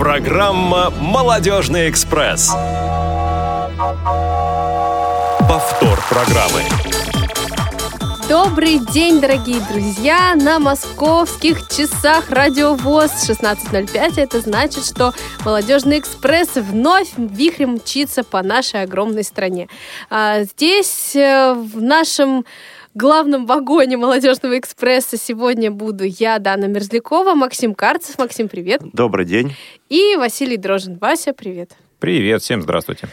Программа «Молодежный экспресс». Повтор программы. Добрый день, дорогие друзья! На московских часах радиовоз 16.05. Это значит, что «Молодежный экспресс» вновь вихрем мчится по нашей огромной стране. А здесь, э, в нашем главном вагоне «Молодежного экспресса» сегодня буду я, Дана Мерзлякова, Максим Карцев. Максим, привет. Добрый день. И Василий Дрожин. Вася, привет. Привет, всем здравствуйте.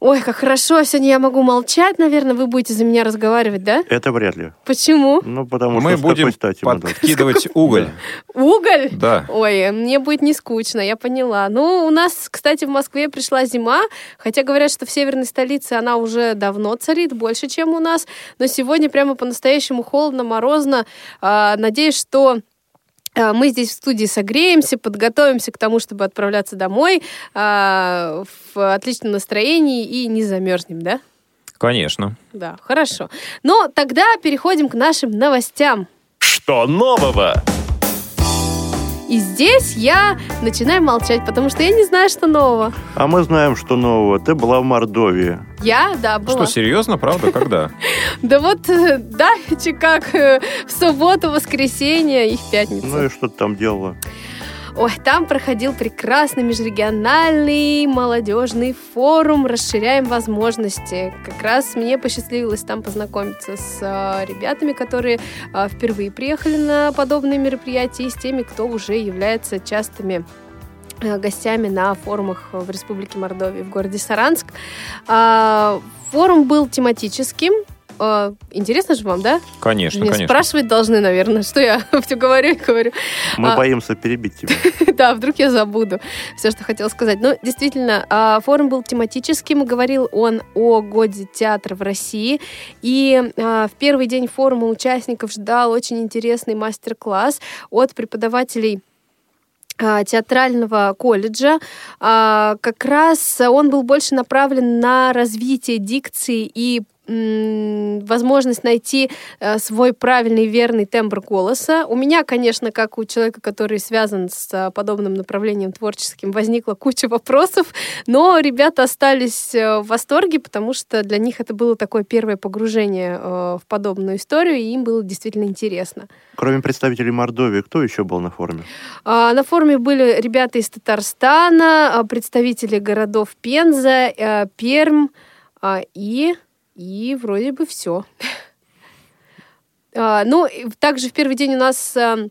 Ой, как хорошо, сегодня я могу молчать, наверное, вы будете за меня разговаривать, да? Это вряд ли. Почему? Ну, потому Мы что какой будем стати мы подкидывать уголь. Уголь? Да. Ой, мне будет не скучно, я поняла. Ну, у нас, кстати, в Москве пришла зима, хотя говорят, что в северной столице она уже давно царит, больше, чем у нас. Но сегодня прямо по-настоящему холодно, морозно. А, Надеюсь, что мы здесь в студии согреемся, подготовимся к тому, чтобы отправляться домой а, в отличном настроении и не замерзнем, да? Конечно. Да, хорошо. Но тогда переходим к нашим новостям. Что нового? И здесь я начинаю молчать, потому что я не знаю, что нового. А мы знаем, что нового. Ты была в Мордовии. Я, да, была. Что, серьезно, правда? Когда? Да вот э, давеча как э, в субботу, воскресенье и в пятницу. Ну и что ты там делала? Ой, там проходил прекрасный межрегиональный молодежный форум «Расширяем возможности». Как раз мне посчастливилось там познакомиться с э, ребятами, которые э, впервые приехали на подобные мероприятия, и с теми, кто уже является частыми э, гостями на форумах в Республике Мордовия в городе Саранск. А, Форум был тематическим. А, Интересно же вам, да? Конечно, Меня конечно. спрашивать должны, наверное, что я все говорю и говорю. Мы А. боимся перебить тебя. Да, вдруг я забуду все, что хотела сказать. Но действительно, а, форум был тематическим. Говорил он о годе театра в России. И а, в первый день форума участников ждал очень интересный мастер-класс от преподавателей а, театрального колледжа. Как раз он был больше направлен на развитие дикции и возможность найти э, свой правильный верный тембр голоса. У меня, конечно, как у человека, который связан с э, подобным направлением творческим, возникла куча вопросов, но ребята остались э, в восторге, потому что для них это было такое первое погружение в подобную историю, и им было действительно интересно. Кроме представителей Мордовии, кто еще был на форуме? А, На форуме были ребята из Татарстана, а, представители городов Пенза, Пермь а, и, и вроде бы все. Ну, и также в первый день у нас а,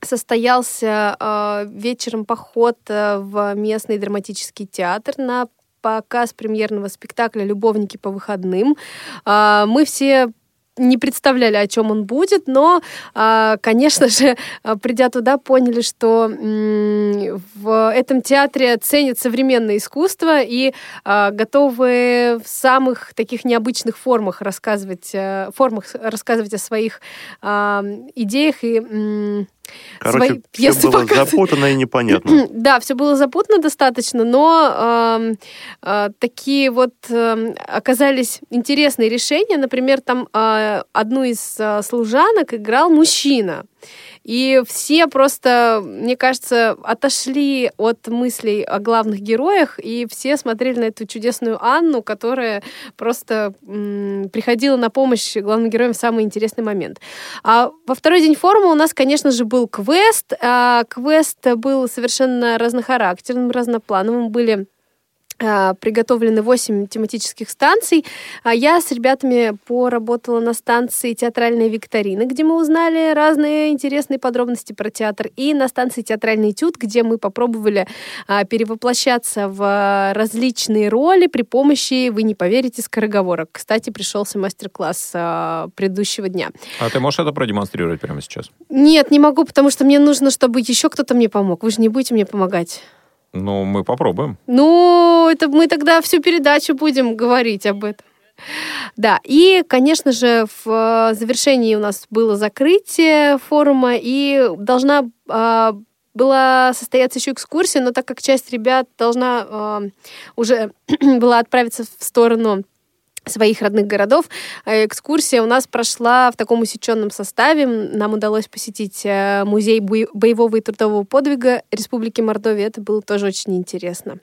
состоялся а, вечером поход а, в местный драматический театр на показ премьерного спектакля «Любовники по выходным». А, Мы все не представляли, о чем он будет, но, а, конечно же, а, придя туда, поняли, что в этом театре ценят современное искусство и а, готовы в самых таких необычных формах рассказывать, э, формах рассказывать о своих идеях и Короче, свои все пьесы было показывать. запутанно и непонятно. Да, все было запутано достаточно, но эм, э, такие вот эм, оказались интересные решения. Например, там э, одну из э, служанок играл мужчина. И все просто, мне кажется, отошли от мыслей о главных героях, и все смотрели на эту чудесную Анну, которая просто м, приходила на помощь главным героям в самый интересный момент. А во второй день форума у нас, конечно же, был квест. А квест был совершенно разнохарактерным, разноплановым. Были приготовлены 8 тематических станций. А Я с ребятами поработала на станции театральной викторины, где мы узнали разные интересные подробности про театр, и на станции театральный этюд, где мы попробовали а, перевоплощаться в различные роли при помощи, вы не поверите, скороговорок. Кстати, пришелся мастер-класс а, предыдущего дня. А ты можешь это продемонстрировать прямо сейчас? Нет, не могу, потому что мне нужно, чтобы еще кто-то мне помог. Вы же не будете мне помогать. Ну, мы попробуем. Ну, это мы тогда всю передачу будем говорить об этом. Да, и, конечно же, в э, завершении у нас было закрытие форума, и должна а, была состояться еще экскурсия, но так как часть ребят должна а, уже была отправиться в сторону своих родных городов. Э, Экскурсия у нас прошла в таком усеченном составе. Нам удалось посетить э, музей боевого и трудового подвига Республики Мордовия. Это было тоже очень интересно.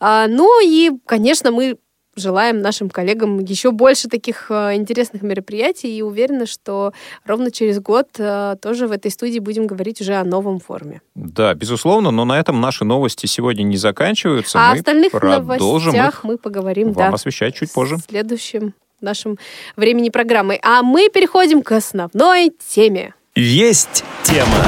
А, Ну и, конечно, мы желаем нашим коллегам еще больше таких э, интересных мероприятий и уверена, что ровно через год э, тоже в этой студии будем говорить уже о новом форуме. Да, безусловно, но на этом наши новости сегодня не заканчиваются. А о мы остальных продолжим новостях их мы поговорим, вам да. освещать чуть позже. в следующем нашем времени программы. А мы переходим к основной теме. Есть тема.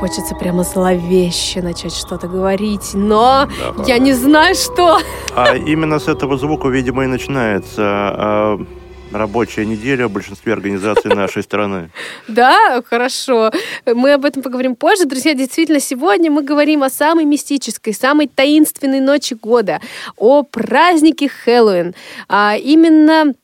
Хочется прямо зловеще начать что-то говорить, но Давай. я не знаю, что. А именно с этого звука, видимо, и начинается а, рабочая неделя в большинстве организаций нашей страны. Да, хорошо. Мы об этом поговорим позже. Друзья, действительно, сегодня мы говорим о самой мистической, самой таинственной ночи года, о празднике Хэллоуин. А именно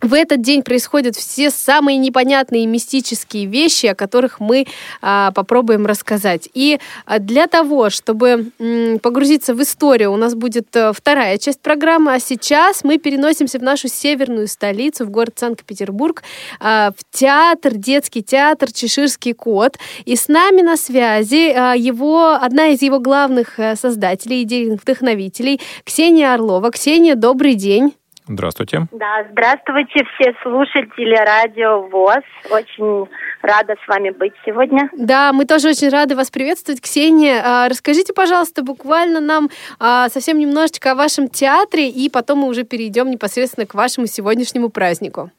в этот день происходят все самые непонятные мистические вещи, о которых мы а, попробуем рассказать. И а, для того, чтобы м, погрузиться в историю, у нас будет а, вторая часть программы, а сейчас мы переносимся в нашу северную столицу, в город Санкт-Петербург, а, в театр, детский театр «Чеширский кот». И с нами на связи а, его, одна из его главных а, создателей, идейных вдохновителей, Ксения Орлова. Ксения, добрый день. Здравствуйте. Да, здравствуйте все слушатели радио ВОЗ. Очень рада с вами быть сегодня. Да, мы тоже очень рады вас приветствовать, Ксения. А, Расскажите, пожалуйста, буквально нам а, совсем немножечко о вашем театре, и потом мы уже перейдем непосредственно к вашему сегодняшнему празднику.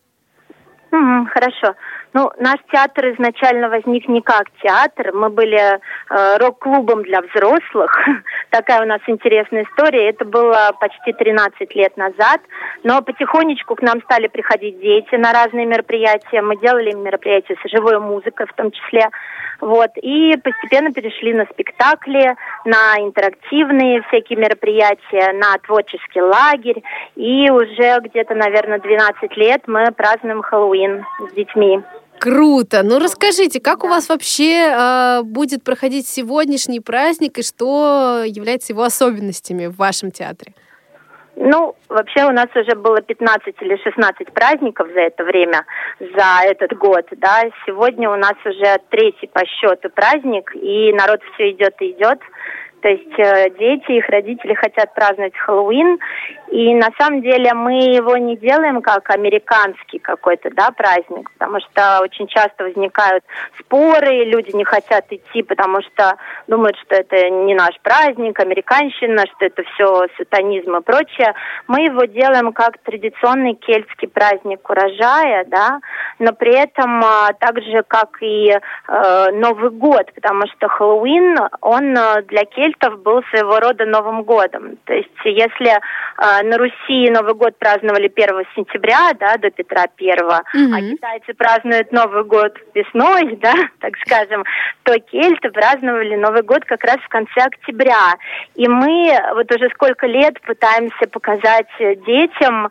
Хорошо. Ну, наш театр изначально возник не как театр. Мы были э, рок-клубом для взрослых. Такая у нас интересная история. Это было почти 13 лет назад. Но потихонечку к нам стали приходить дети на разные мероприятия. Мы делали мероприятия с живой музыкой в том числе. Вот. И постепенно перешли на спектакли, на интерактивные всякие мероприятия, на творческий лагерь. И уже где-то, наверное, 12 лет мы празднуем Хэллоуин с детьми. Круто! Ну расскажите, как у вас вообще а, будет проходить сегодняшний праздник и что является его особенностями в вашем театре? Ну, вообще у нас уже было 15 или 16 праздников за это время, за этот год, да. Сегодня у нас уже третий по счету праздник, и народ все идет и идет. То есть э, дети, их родители хотят праздновать Хэллоуин, и на самом деле мы его не делаем как американский какой-то, да, праздник, потому что очень часто возникают споры, люди не хотят идти, потому что думают, что это не наш праздник, американщина, что это все сатанизм и прочее. Мы его делаем как традиционный кельтский праздник урожая, да, но при этом а, так же, как и э, Новый год, потому что Хэллоуин, он э, для кельтов был своего рода Новым годом. То есть если э, на Руси Новый год праздновали 1 сентября, да, до Петра Первого, Мгм. а китайцы празднуют Новый год весной, да, так скажем, то кельты праздновали Новый год как раз в конце октября. И мы вот уже сколько лет пытаемся показать детям, э,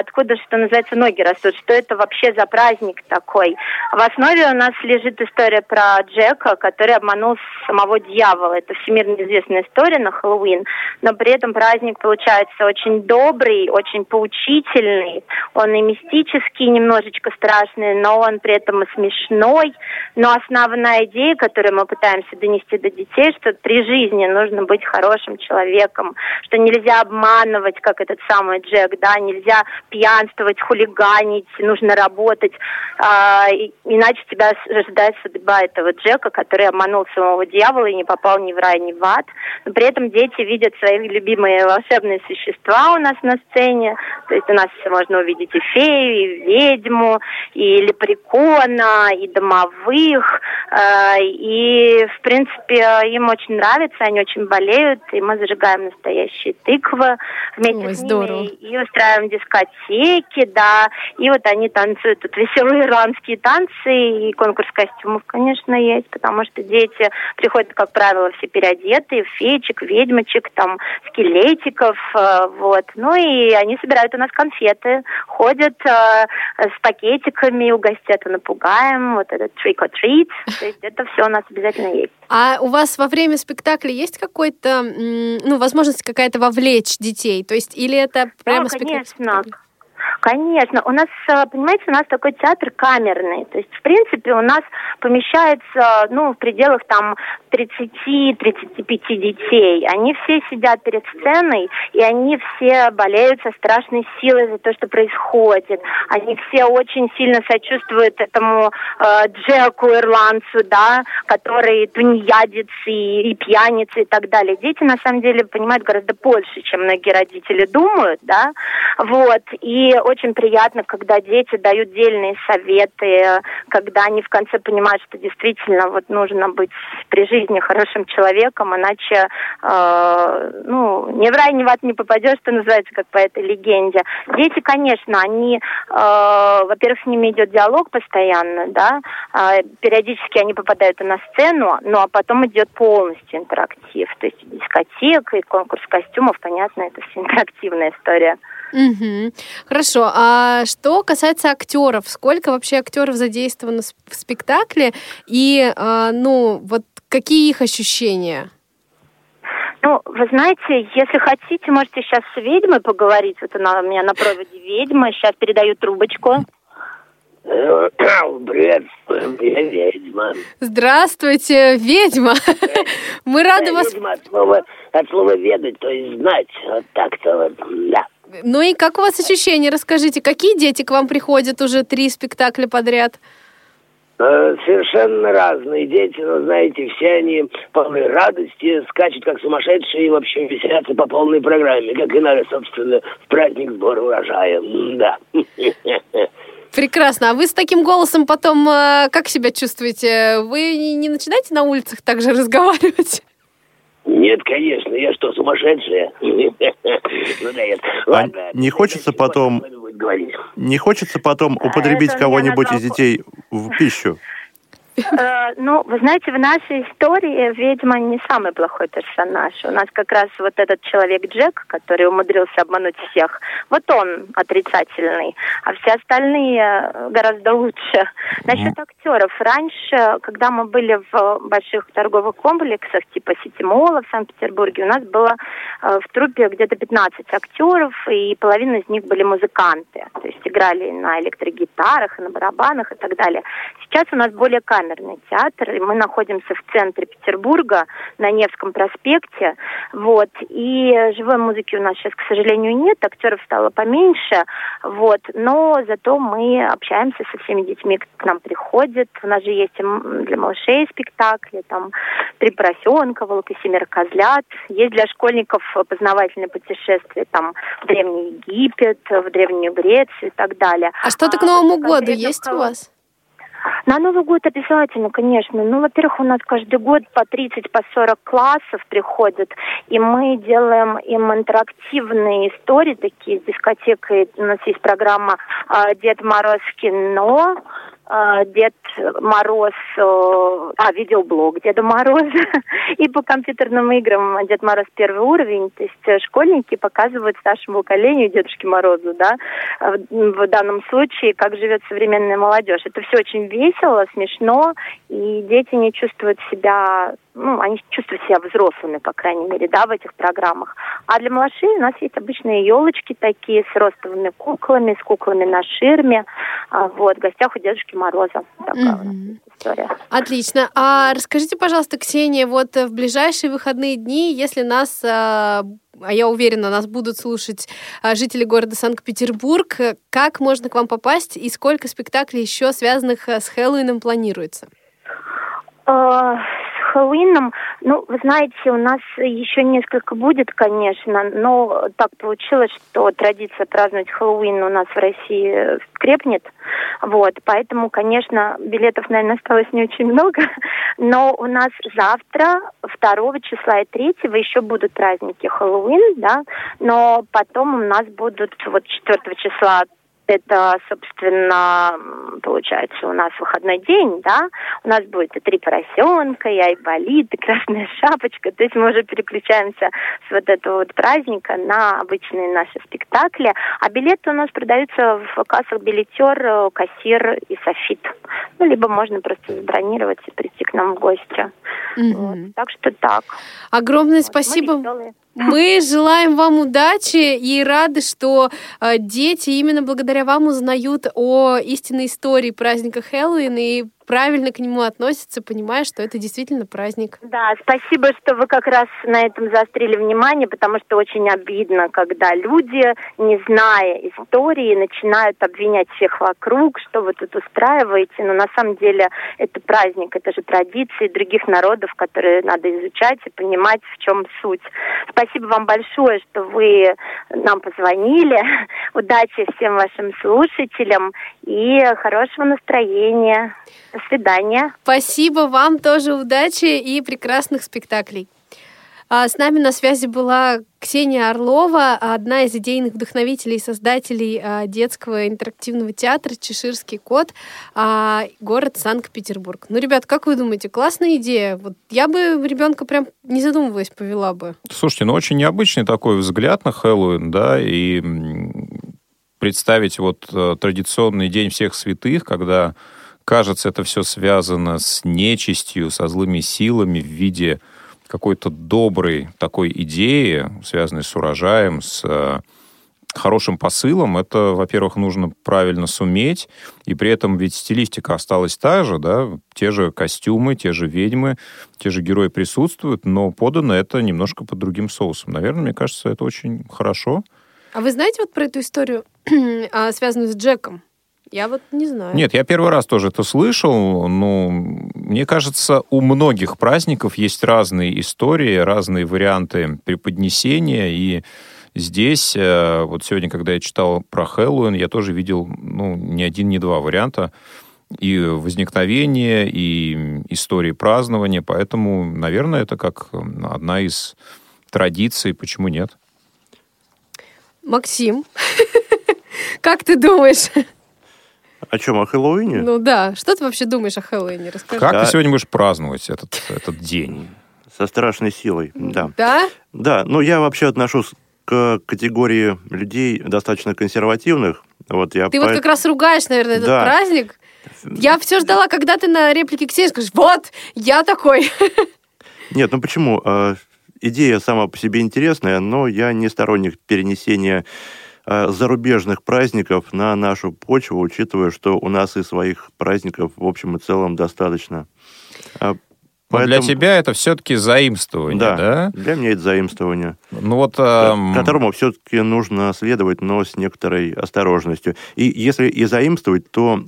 откуда, что называется, ноги растут, что это вообще за праздник такой. В основе у нас лежит история про Джека, который обманул самого дьявола. Это всемирно известная история на Хэллоуин, но при этом праздник получается очень добрый, очень поучительный. Он и мистический, немножечко страшный, но он при этом и смешной. Но основная идея, которую мы пытаемся донести до детей, что при жизни нужно быть хорошим человеком, что нельзя обманывать, как этот самый Джек, да, нельзя пьянствовать, хулиганить, нужно работать, а, и- иначе тебя ожидает судьба этого Джека, который обманул самого дьявола и не попал ни в рай, ни в ад. Но при этом дети видят свои любимые волшебные существа у нас на сцене. То есть у нас можно увидеть и фею, и ведьму, и лепрекона, и домовых. Э, И, в принципе, им очень нравится, они очень болеют, и мы зажигаем настоящие тыквы вместе Ой, с здорово. ними и устраиваем дискотеки, да, и вот они танцуют тут веселые ирландские танцы, и конкурс костюмов, конечно, есть, потому что дети приходят, как правило, все переодеты, конфеты, феечек, ведьмочек, там, скелетиков, э, вот. Ну и они собирают у нас конфеты, ходят э, с пакетиками, угостят и напугаем, вот этот trick or treat, то есть это все у нас обязательно есть. А у вас во время спектакля есть какой-то, ну, возможность какая-то вовлечь детей? То есть или это прямо конечно. Конечно. У нас, э, понимаете, у нас такой театр камерный. То есть, в принципе, у нас помещается, ну, в пределах там 30-35 детей. Они все сидят перед сценой, и они все болеют со страшной силой за то, что происходит. Они все очень сильно сочувствуют этому э, Джеку, ирландцу, да, который тунеядец и, и пьяница и так далее. Дети, на самом деле, понимают гораздо больше, чем многие родители думают, да. Вот. И очень приятно, когда дети дают дельные советы, когда они в конце понимают, что действительно вот нужно быть при жизни хорошим человеком, иначе э, ну, ни в рай, ни в ад не попадешь, что называется, как по этой легенде. Дети, конечно, они, э, во-первых, с ними идет диалог постоянно, да, э, периодически они попадают и на сцену, ну а потом идет полностью интерактив, то есть дискотека и конкурс костюмов, понятно, это все интерактивная история. Угу. Хорошо. А что касается актеров, сколько вообще актеров задействовано в спектакле и, а, ну, вот какие их ощущения? Ну, вы знаете, если хотите, можете сейчас с ведьмой поговорить. Вот она у меня на проводе ведьма. Сейчас передаю трубочку. Приветствую, я ведьма. Здравствуйте, ведьма. Мы рады вас... Ведьма от слова, от слова ведать, то есть знать. Вот так-то вот, да. Ну и как у вас ощущения? Расскажите, какие дети к вам приходят уже три спектакля подряд? Э, совершенно разные дети, но знаете, все они полны радости, скачут как сумасшедшие и, в общем, веселятся по полной программе, как и надо, собственно, в праздник сбора урожая. Да. Прекрасно. А вы с таким голосом потом э, как себя чувствуете? Вы не начинаете на улицах также разговаривать? Нет, конечно, я что, сумасшедшая? Ну да, нет. Ладно. Не хочется потом... Не хочется потом употребить кого-нибудь из детей в пищу? Э, ну, вы знаете, в нашей истории ведьма не самый плохой персонаж. У нас как раз вот этот человек Джек, который умудрился обмануть всех, вот он отрицательный, а все остальные гораздо лучше. Насчет актеров. Раньше, когда мы были в больших торговых комплексах, типа Ситимола в Санкт-Петербурге, у нас было э, в трупе где-то 15 актеров, и половина из них были музыканты. То есть играли на электрогитарах, на барабанах и так далее. Сейчас у нас более камерный театр, и мы находимся в центре Петербурга, на Невском проспекте, вот, и живой музыки у нас сейчас, к сожалению, нет, актеров стало поменьше, вот, но зато мы общаемся со всеми детьми, кто к нам приходит, у нас же есть для малышей спектакли, там, «Три поросенка», «Волк и семеро козлят», есть для школьников познавательные путешествия, там, в Древний Египет, в Древнюю Грецию и так далее. А что-то к Новому а, году есть у вас? На Новый год обязательно, конечно. Ну, во-первых, у нас каждый год по 30, по 40 классов приходят, и мы делаем им интерактивные истории, такие с дискотекой. У нас есть программа а, «Дед Мороз кино», Дед Мороз, а, видеоблог Деда Мороза, и по компьютерным играм Дед Мороз первый уровень, то есть э, школьники показывают старшему поколению Дедушке Морозу, да, в данном случае, как живет современная молодежь. Это все очень весело, смешно, и дети не чувствуют себя ну, они чувствуют себя взрослыми, по крайней мере, да, в этих программах. А для малышей у нас есть обычные елочки такие с ростовыми куклами, с куклами на ширме. А, вот, в гостях у Дедушки Мороза. Такая mm-hmm. история. Отлично. А расскажите, пожалуйста, Ксения, вот в ближайшие выходные дни, если нас а, а я уверена, нас будут слушать а, жители города Санкт-Петербург. Как можно к вам попасть и сколько спектаклей еще связанных с Хэллоуином планируется? Хэллоуином, ну, вы знаете, у нас еще несколько будет, конечно, но так получилось, что традиция праздновать Хэллоуин у нас в России крепнет. Вот, поэтому, конечно, билетов, наверное, осталось не очень много, но у нас завтра, 2 числа и 3 еще будут праздники Хэллоуин, да, но потом у нас будут вот 4 числа это, собственно, получается у нас выходной день, да, у нас будет и три поросенка, и айболит, и красная шапочка, то есть мы уже переключаемся с вот этого вот праздника на обычные наши спектакли, а билеты у нас продаются в кассах билетер, кассир и софит. Ну, либо можно просто забронировать и прийти к нам в гости. Mm-hmm. Вот. Так что так. Огромное вот. спасибо. Мы мы желаем вам удачи и рады, что э, дети именно благодаря вам узнают о истинной истории праздника Хэллоуин и правильно к нему относятся, понимая, что это действительно праздник. Да, спасибо, что вы как раз на этом заострили внимание, потому что очень обидно, когда люди, не зная истории, начинают обвинять всех вокруг, что вы тут устраиваете, но на самом деле это праздник, это же традиции других народов, которые надо изучать и понимать, в чем суть. Спасибо вам большое, что вы нам позвонили. Удачи всем вашим слушателям и хорошего настроения. До свидания. Спасибо вам тоже удачи и прекрасных спектаклей. А, с нами на связи была Ксения Орлова, одна из идейных вдохновителей и создателей а, детского интерактивного театра «Чеширский кот», а, город Санкт-Петербург. Ну, ребят, как вы думаете, классная идея? Вот я бы ребенка прям не задумываясь повела бы. Слушайте, ну очень необычный такой взгляд на Хэллоуин, да, и представить вот э, традиционный День всех святых, когда кажется, это все связано с нечистью, со злыми силами в виде какой-то доброй такой идеи, связанной с урожаем, с э, хорошим посылом, это, во-первых, нужно правильно суметь, и при этом ведь стилистика осталась та же, да, те же костюмы, те же ведьмы, те же герои присутствуют, но подано это немножко под другим соусом. Наверное, мне кажется, это очень хорошо. А вы знаете вот про эту историю, а, связанную с Джеком? Я вот не знаю. Нет, я первый раз тоже это слышал, но мне кажется, у многих праздников есть разные истории, разные варианты преподнесения, и здесь, э, вот сегодня, когда я читал про Хэллоуин, я тоже видел, ну, не один, не два варианта и возникновения, и истории празднования, поэтому, наверное, это как одна из традиций, почему нет? Максим, как ты думаешь? О чем, о Хэллоуине? Ну да. Что ты вообще думаешь о Хэллоуине? Расскажи. Как да. ты сегодня будешь праздновать этот, этот день? Со страшной силой, да. Да? Да, ну я вообще отношусь к категории людей достаточно консервативных. Вот я ты по... вот как раз ругаешь, наверное, этот да. праздник. Я все ждала, когда ты на реплике Ксении скажешь, вот, я такой. Нет, ну почему? А, идея сама по себе интересная, но я не сторонник перенесения зарубежных праздников на нашу почву, учитывая, что у нас и своих праздников в общем и целом достаточно. А, поэтому... Для тебя это все-таки заимствование, да, да? для меня это заимствование. Ну вот, эм... Которому все-таки нужно следовать, но с некоторой осторожностью. И если и заимствовать, то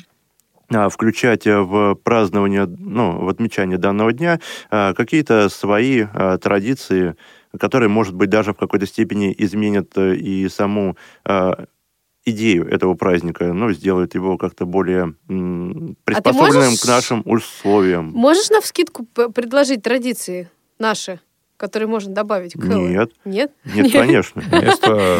а, включать в празднование, ну, в отмечание данного дня а, какие-то свои традиции, которые, может быть, даже в какой-то степени изменят э, и саму э, идею этого праздника, ну, сделают его как-то более м, а приспособленным а можешь... к нашим условиям. Можешь на вскидку предложить традиции наши? которые можно добавить к Хэллоуину? Нет. Нет? Нет, конечно.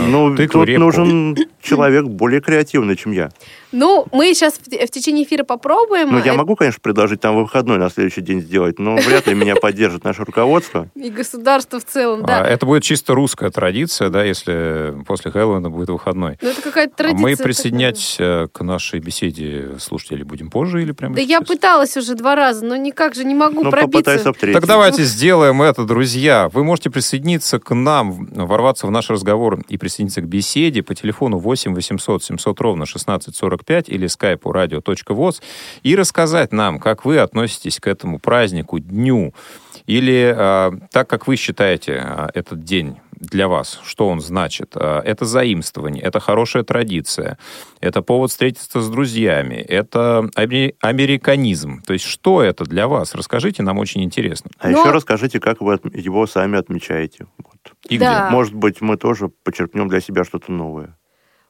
Ну, тут нужен человек более креативный, чем я. Ну, мы сейчас в, в течение эфира попробуем. Ну, я могу, конечно, предложить там выходной на следующий день сделать, но вряд ли меня поддержит наше руководство. И государство в целом, да. А, это будет чисто русская традиция, да, если после Хэллоуина будет выходной. Ну, это какая-то традиция. А мы присоединять такая. к нашей беседе слушатели будем позже или прямо Да я пыталась уже два раза, но никак же не могу ну, пробиться. Так давайте сделаем это, друзья. Вы можете присоединиться к нам, ворваться в наш разговор и присоединиться к беседе по телефону 8 800 700 ровно 1645 45 или skype radio.voz и рассказать нам, как вы относитесь к этому празднику, дню, или э, так, как вы считаете э, этот день для вас, что он значит. Это заимствование, это хорошая традиция, это повод встретиться с друзьями, это американизм. То есть что это для вас? Расскажите, нам очень интересно. А Но... еще расскажите, как вы его сами отмечаете. Вот. И да. где? Может быть, мы тоже почерпнем для себя что-то новое.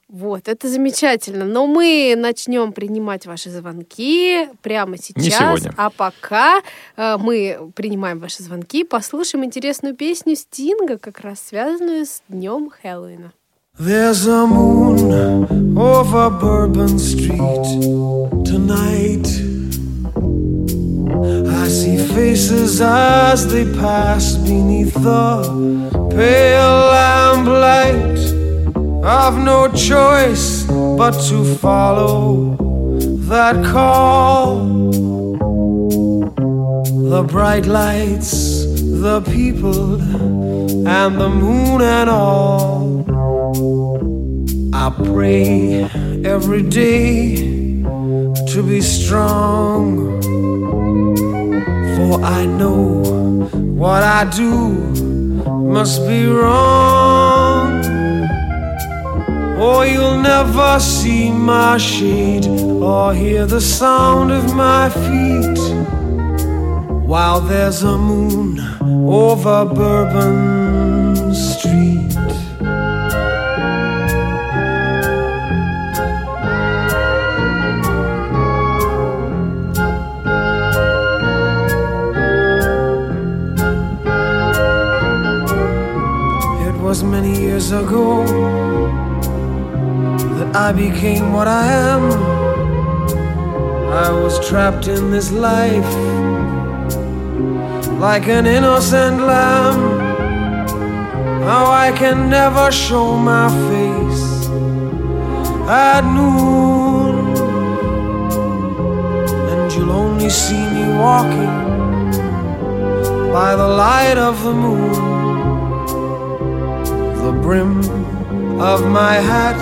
Вот, это замечательно. Но мы начнем принимать ваши звонки прямо сейчас. Не сегодня. А пока э, мы принимаем ваши звонки, послушаем интересную песню Стинга, как раз связанную с Днем Хэллоуина. There's a moon over Bourbon Street tonight. I see faces as they pass beneath the pale lamplight. I've no choice but to follow that call. The bright lights, the people, and the moon and all. I pray every day to be strong. For I know what I do must be wrong. Or you'll never see my shade or hear the sound of my feet while there's a moon over Bourbon Street. It was many years ago that I became what I am. I was trapped in this life like an innocent lamb. How I can never show my face at noon, and you'll only see me walking by the light of the moon. The brim of my hat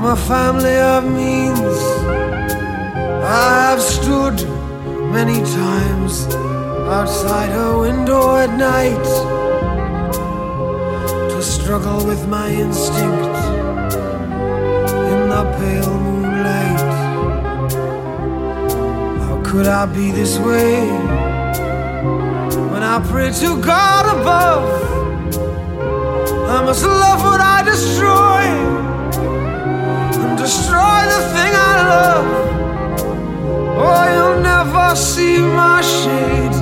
from a family of means. I have stood many times outside her window at night to struggle with my instinct in the pale moonlight. How could I be this way when I pray to God above? I must love what I destroy destroy the thing I love. Oh, you'll never see my shade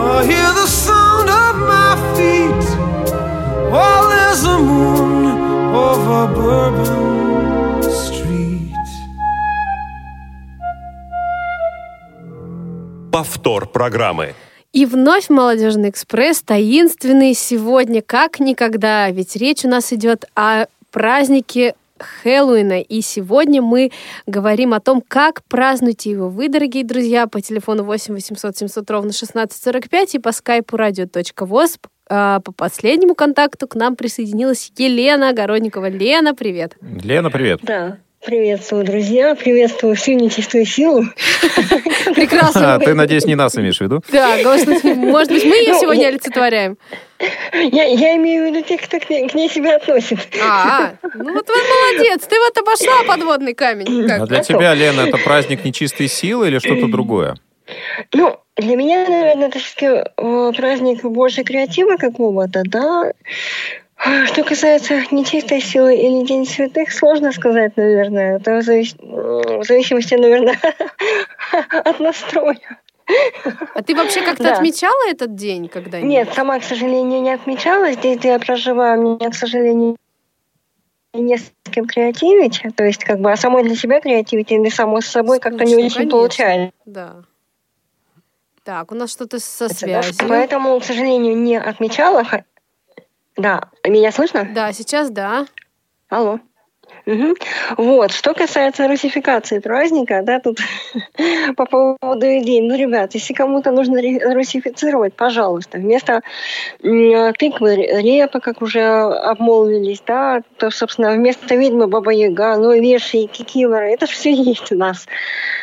or hear the sound of my feet while there's a moon over Bourbon Street. Повтор программы. И вновь «Молодежный экспресс» таинственный сегодня, как никогда. Ведь речь у нас идет о празднике Хэллоуина. И сегодня мы говорим о том, как празднуете его вы, дорогие друзья, по телефону 8 800 700 ровно 1645 и по скайпу radio.voz. А, По последнему контакту к нам присоединилась Елена Огородникова. Лена, привет. Лена, привет. Да. Приветствую, друзья. Приветствую всю нечистую силу. Прекрасно. А, ты, надеюсь, не нас имеешь в виду? Да, может быть, мы ее Ну, сегодня я- олицетворяем. Я, я имею в виду тех, кто к ней, к ней себя относит. А, ну вот вы молодец, ты вот обошла подводный камень. А Как? для тебя, Лена, это праздник нечистой силы или что-то другое? Ну, для меня, наверное, это все-таки праздник больше креатива какого-то, да. Что касается нечистой силы или День святых, сложно сказать, наверное. Это в, завис- в зависимости, наверное, от настроя. А ты вообще как-то Да. отмечала этот день когда-нибудь? Нет, сама, к сожалению, не отмечала. Здесь, где я проживаю, мне, к сожалению, не с кем креативить, то есть как бы а самой для себя креативить или самой с собой как-то не Скучно, очень конечно. получается. Да. Так, у нас что-то со связью. Поэтому, к сожалению, не отмечала. Да, меня слышно? Да, сейчас да. Алло. Мгм. Вот, что касается русификации праздника, да, тут по поводу идей. Ну, ребят, если кому-то нужно русифицировать, пожалуйста, вместо тыквы ре- репа, как уже обмолвились, да, то, собственно, вместо ведьмы Баба Яга, ну, леший, кикимора, это же все есть у нас.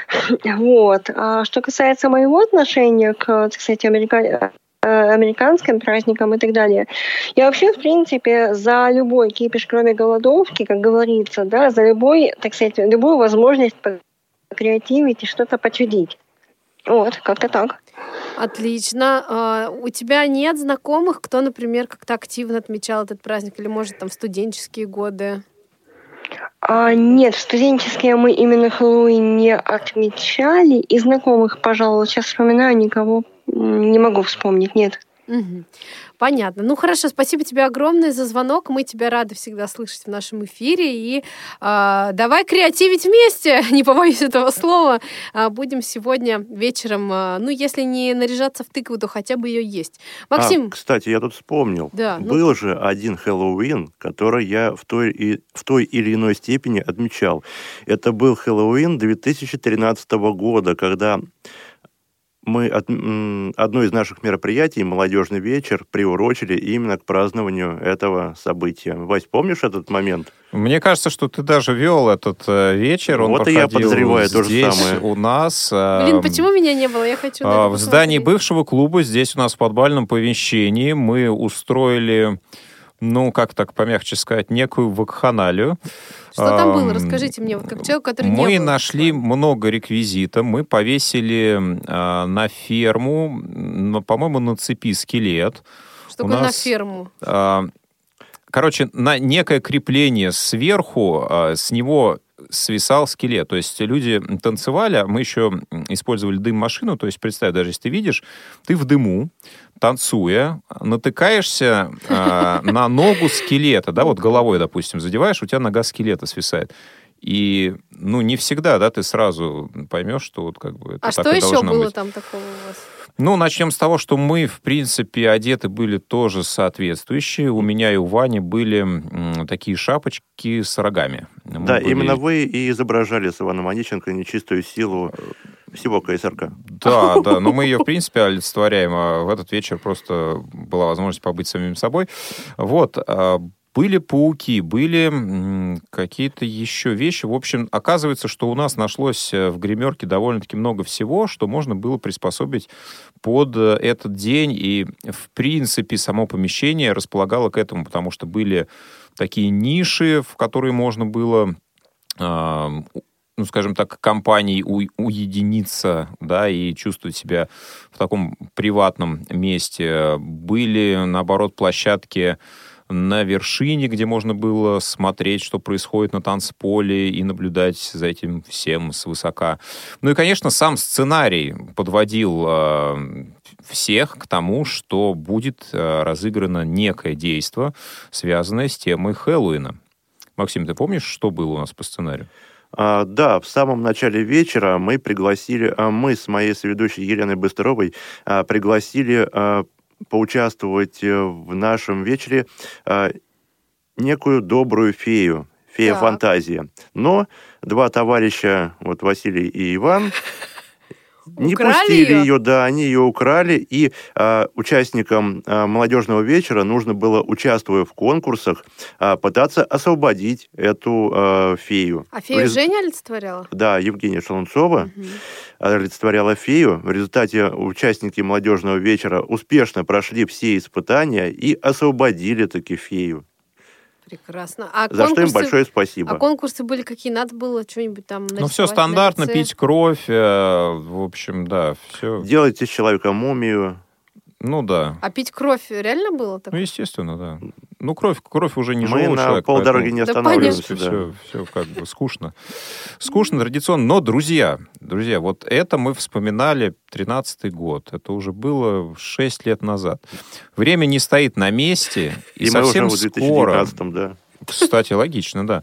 Вот. А что касается моего отношения к, так сказать, америка- э, американским праздникам и так далее, я вообще, в принципе, за любой кипиш, кроме голодовки, как говорится, да, за любой, так сказать, любую возможность креативить и что-то почудить. Вот, как-то так. Отлично. А, У тебя нет знакомых, кто, например, как-то активно отмечал этот праздник? Или, может, там, студенческие годы? А, нет, студенческие мы именно Хэллоуин не отмечали. И знакомых, пожалуй, сейчас вспоминаю, никого не могу вспомнить, нет. Понятно. Ну хорошо, спасибо тебе огромное за звонок. Мы тебя рады всегда слышать в нашем эфире. И а, давай креативить вместе, не побоюсь этого слова. А, будем сегодня вечером, а, ну, если не наряжаться в тыкву, то хотя бы ее есть. Максим, А, кстати, я тут вспомнил. Да, ну- Был же один Хэллоуин, который я в той, и, в той или иной степени отмечал. Это был Хэллоуин 2013 года, когда мы от- одно из наших мероприятий, молодежный вечер, приурочили именно к празднованию этого события. Вась, помнишь этот момент? Мне кажется, что ты даже вел этот э, вечер. Он Вот и я проходил подозреваю то же здесь, самое. у нас. блин, эм, почему меня не было? Я хочу А, В здании бывшего клуба, здесь у нас в подвальном помещении, мы устроили, ну, как так помягче сказать, некую вакханалию. Что там было? Расскажите мне, вот как человек, который не Мы был. нашли много реквизита, мы повесили а, на ферму, м, по-моему, на цепи скелет. Что такое на нас- ферму? А, Короче, на некое крепление сверху, а, с него свисал скелет. То есть люди танцевали, а мы еще использовали дым-машину. То есть представь, даже если ты видишь, ты в дыму, танцуя, натыкаешься а, на ногу скелета, да, вот головой, допустим, задеваешь, у тебя нога скелета свисает. И, ну, не всегда, да, ты сразу поймешь, что вот как бы это А так что еще было быть. там такого у вас? Ну, начнем с того, что мы, в принципе, одеты были тоже соответствующие. У меня и у Вани были м, такие шапочки с рогами. Мы да, были- именно вы и изображали с Иваном Онищенко нечистую силу всего КСРК. Да, да, но мы ее, в принципе, олицетворяем. А в этот вечер просто была возможность побыть самим собой. Вот. Были пауки, были какие-то еще вещи. В общем, оказывается, что у нас нашлось э, в гримерке довольно-таки много всего, что можно было приспособить под э, этот день. И, в принципе, само помещение располагало к этому, потому что были такие ниши, в которые можно было ну, скажем так, компанией у- уединиться, да, и чувствовать себя в таком приватном месте. Были, наоборот, площадки на вершине, где можно было смотреть, что происходит на танцполе и наблюдать за этим всем свысока. Ну и, конечно, сам сценарий подводил э, всех к тому, что будет э, разыграно некое действо, связанное с темой Хэллоуина. Максим, ты помнишь, что было у нас по сценарию? А, да, в самом начале вечера мы пригласили, а, мы с моей соведущей Еленой Быстровой а, пригласили а, поучаствовать э, в нашем вечере а, некую добрую фею, фея Так. фантазия. Но два товарища, вот Василий и Иван, не Украли пустили её? ее, да, они ее украли, и а, участникам а, молодежного вечера нужно было, участвуя в конкурсах, а, пытаться освободить эту а, фею. А фею рез- Женя олицетворяла? Да, Евгения Шалунцова Мгм. олицетворяла фею. В результате участники молодежного вечера успешно прошли все испытания и освободили таки фею. Прекрасно. А За что им конкурсы- большое спасибо. А конкурсы были какие? Надо было что-нибудь там Ну, все стандартно, пить кровь, э, в общем, да, все. Делайте из человека мумию. Ну да. А пить кровь реально было Ну, такое? естественно, да. Ну, кровь, кровь уже не Мы живой на полдороги поэтому, не останавливаемся. да. все, все как бы скучно. Скучно, традиционно. Но, друзья, друзья, вот это мы вспоминали 13-й год. Это уже было 6 лет назад. Время не стоит на месте, и, И мы уже совсем в скоро 2019 да. Кстати, логично, да.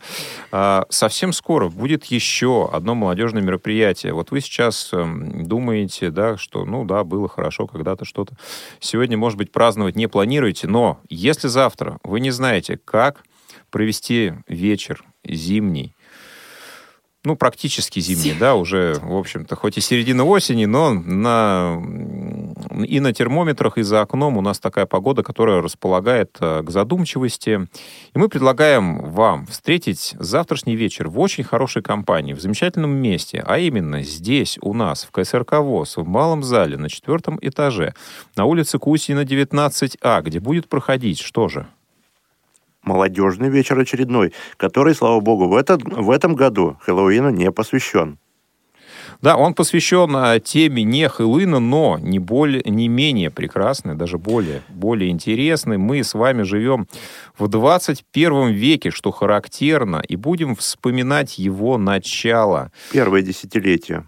А, совсем скоро будет еще одно молодежное мероприятие. Вот вы сейчас эм, думаете, да, что, ну да, было хорошо когда-то что-то. Сегодня, может быть, праздновать не планируете, но если завтра вы не знаете, как провести вечер зимний, ну, практически зимний, да, уже, в общем-то, хоть и середина осени, но на, и на термометрах, и за окном у нас такая погода, которая располагает э, к задумчивости. И мы предлагаем вам встретить завтрашний вечер в очень хорошей компании, в замечательном месте, а именно здесь у нас, в КСРК ВОЗ, в малом зале на четвертом этаже, на улице Кусина, 19А, где будет проходить, что же? Молодежный вечер очередной, который, слава богу, в, этот, в этом году Хэллоуину не посвящен. Да, он посвящен а, теме не Хэллоуина, но не, более, не менее прекрасной, даже более, более интересной. Мы с вами живем в 21 веке, что характерно, и будем вспоминать его начало. Первое десятилетие.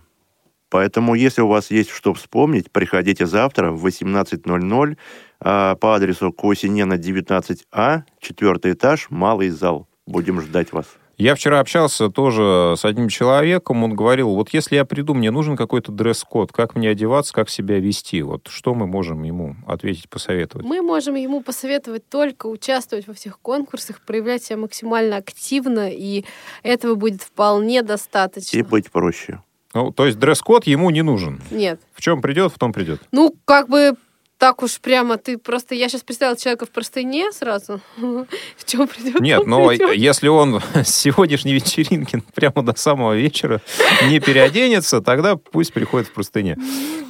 Поэтому, если у вас есть что вспомнить, приходите завтра в 18.00 а, по адресу Косинена 19А, четвертый этаж, малый зал. Будем ждать вас. Я вчера общался тоже с одним человеком, он говорил, вот если я приду, мне нужен какой-то дресс-код, как мне одеваться, как себя вести, вот что мы можем ему ответить, посоветовать? Мы можем ему посоветовать только участвовать во всех конкурсах, проявлять себя максимально активно, и этого будет вполне достаточно. И быть проще. Ну, то есть дресс-код ему не нужен? Нет. В чем придет, в том придет? Ну, как бы так уж прямо ты просто... Я сейчас представила человека в простыне сразу. В чем придет? Нет, но если он с сегодняшней вечеринки прямо до самого вечера не переоденется, тогда пусть приходит в простыне.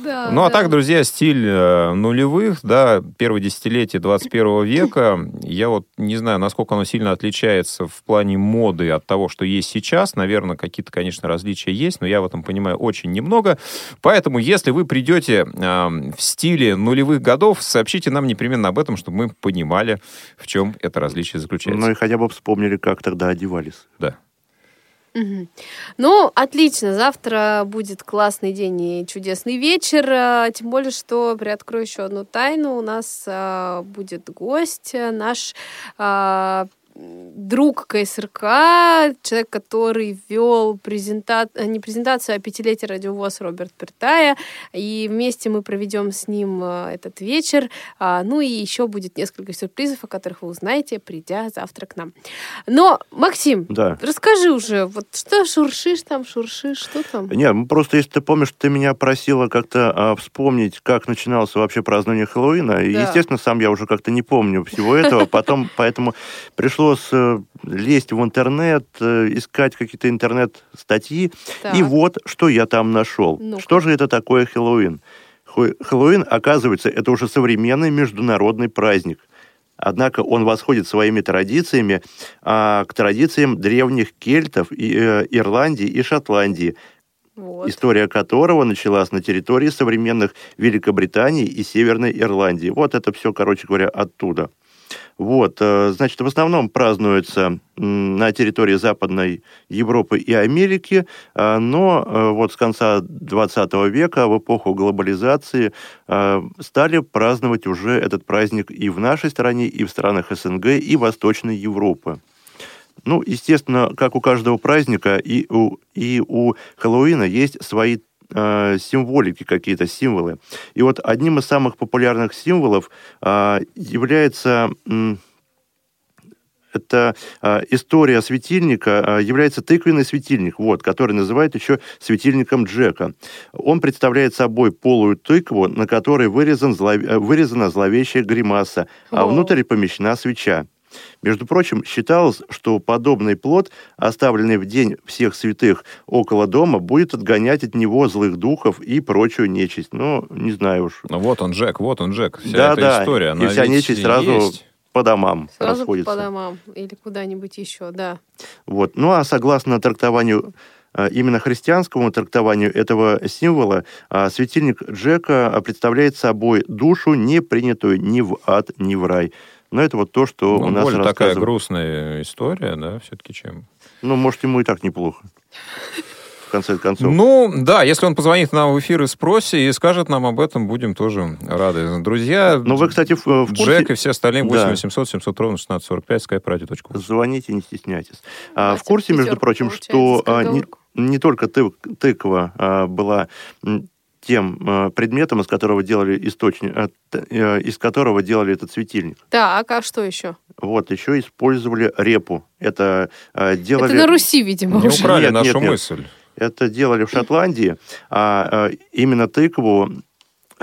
Да, ну, а да. так, друзья, стиль э, нулевых, да, первое десятилетие 21 века, я вот не знаю, насколько оно сильно отличается в плане моды от того, что есть сейчас. Наверное, какие-то, конечно, различия есть, но я в этом понимаю очень немного. Поэтому, если вы придете э, в стиле нулевых годов, сообщите нам непременно об этом, чтобы мы понимали, в чем это различие заключается. Ну и хотя бы вспомнили, как тогда одевались. Да. Мгм. Ну, отлично. Завтра будет классный день и чудесный вечер. а, Тем более, что приоткрою еще одну тайну. У нас а, будет гость, а, наш а, друг КСРК, человек, который вел презента... э, не презентацию, а пятилетие радиовоз Роберт Пертая. И вместе мы проведем с ним а, этот вечер. А, Ну и еще будет несколько сюрпризов, о которых вы узнаете, придя завтра к нам. Но, Максим, Да. Расскажи уже, вот что шуршишь там, шуршишь, что там? Не, ну, просто если ты помнишь, ты меня просила как-то а, вспомнить, как начиналось вообще празднование Хэллоуина. И, Да. естественно, сам я уже как-то не помню всего этого. Потом, поэтому пришлось э, лезть в интернет, э, искать какие-то интернет-статьи. И вот, что я там нашел. Ну-ка. Что же это такое Хэллоуин? Хэллоуин, оказывается, это уже современный международный праздник. Однако он восходит своими традициями а, к традициям древних кельтов, и, э, Ирландии и Шотландии, Вот. история которого началась на территории современных Великобритании и Северной Ирландии. Вот это все, короче говоря, оттуда. Вот, э, значит, в основном празднуется на территории Западной Европы и Америки, э, но э, вот с конца 20 века, в эпоху глобализации, стали праздновать уже этот праздник и в нашей стране, и в странах СНГ, и Восточной Европы. Ну, естественно, как у каждого праздника, и у, и у Хэллоуина есть свои э, символики какие-то, символы. И вот одним из самых популярных символов э, является... это э, история светильника, э, является тыквенный светильник, вот, который называют еще светильником Джека. Он представляет собой полую тыкву, на которой вырезан зло- вырезана зловещая гримаса, а внутрь помещена свеча. Между прочим, считалось, что подобный плод, оставленный в день всех святых около дома, будет отгонять от него злых духов и прочую нечисть. Ну, не знаю уж. Ну вот он, Джек, вот он, Джек. Вся да, эта да. история, и она вся ведь нечисть сразу есть. по домам Сразу расходится. по домам или куда-нибудь еще, да. Вот. Ну а согласно трактованию э, именно христианскому трактованию этого символа, а, светильник Джека представляет собой душу, не принятую ни в ад, ни в рай. Но это вот то, что Ну, у нас более такая грустная история, да, все-таки чем. Ну, может, ему и так неплохо. В конце концов. Ну, да, если он позвонит нам в эфир и спросит, и скажет нам об этом, будем тоже рады. Друзья, Ну, вы, кстати, в, в курсе... Джек и все остальные, 8 Да. 800 700 ровно 1645, skype-radio.ru. Звоните, не стесняйтесь. А, в курсе, между прочим, что а, не, не только тык- тыква а, была тем а, предметом, из которого делали источник, т- э, из которого делали этот светильник. Так, а что еще? Вот, еще использовали репу. Это делали... Это на Руси, видимо, Не уже. украли Нет, нашу нет, нет. мысль. Это делали в Шотландии, а, именно тыкву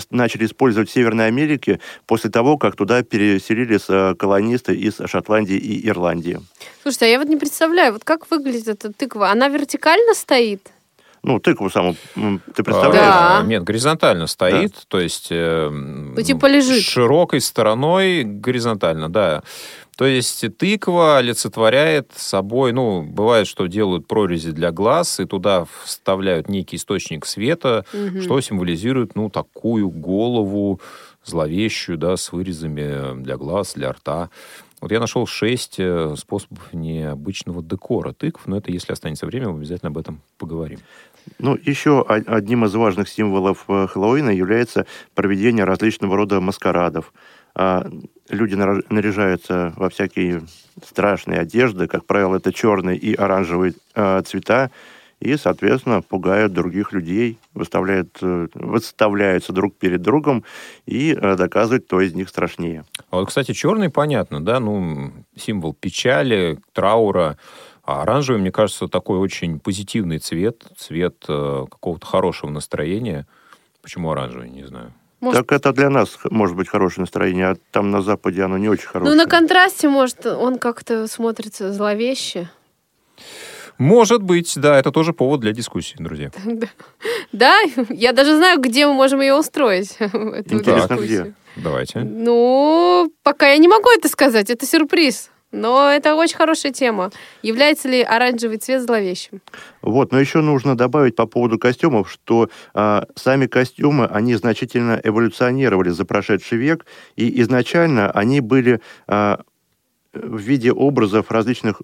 начали использовать в Северной Америке после того, как туда переселились колонисты из Шотландии и Ирландии. Слушайте, а я вот не представляю, вот как выглядит эта тыква? Она вертикально стоит? Ну, тыкву саму, ты представляешь? Да. А, Нет, горизонтально стоит, то есть... э, Ну, типа лежит. Широкой стороной горизонтально, да. То есть тыква олицетворяет собой, ну, бывает, что делают прорези для глаз, и туда вставляют некий источник света, Мгм. что символизирует, ну, такую голову зловещую, да, с вырезами для глаз, для рта. Вот я нашел шесть э, способов необычного декора тыкв, но это, если останется время, мы обязательно об этом поговорим. Ну, еще одним из важных символов э, Хэллоуина является проведение различного рода маскарадов. А, Люди наряжаются во всякие страшные одежды, как правило, это черные и оранжевые э, цвета, и, соответственно, пугают других людей, выставляют, э, выставляются друг перед другом и э, доказывают, кто из них страшнее. А вот, кстати, черный, понятно, да, ну, символ печали, траура. А оранжевый, мне кажется, такой очень позитивный цвет, цвет э, какого-то хорошего настроения. Почему оранжевый, не знаю. Может, Так это для нас может быть хорошее настроение, а там на Западе оно не очень ну, хорошее. на контрасте, может, он как-то смотрится зловеще. Может быть, да, это тоже повод для дискуссии, друзья. Да, я даже знаю, где мы можем ее устроить. эту Интересно, где? Давайте. Ну, пока я не могу это сказать, это сюрприз. Но это очень хорошая тема. Является ли оранжевый цвет зловещим? Вот, но еще нужно добавить по поводу костюмов, что а, сами костюмы, они значительно эволюционировали за прошедший век, и изначально они были а, в виде образов различных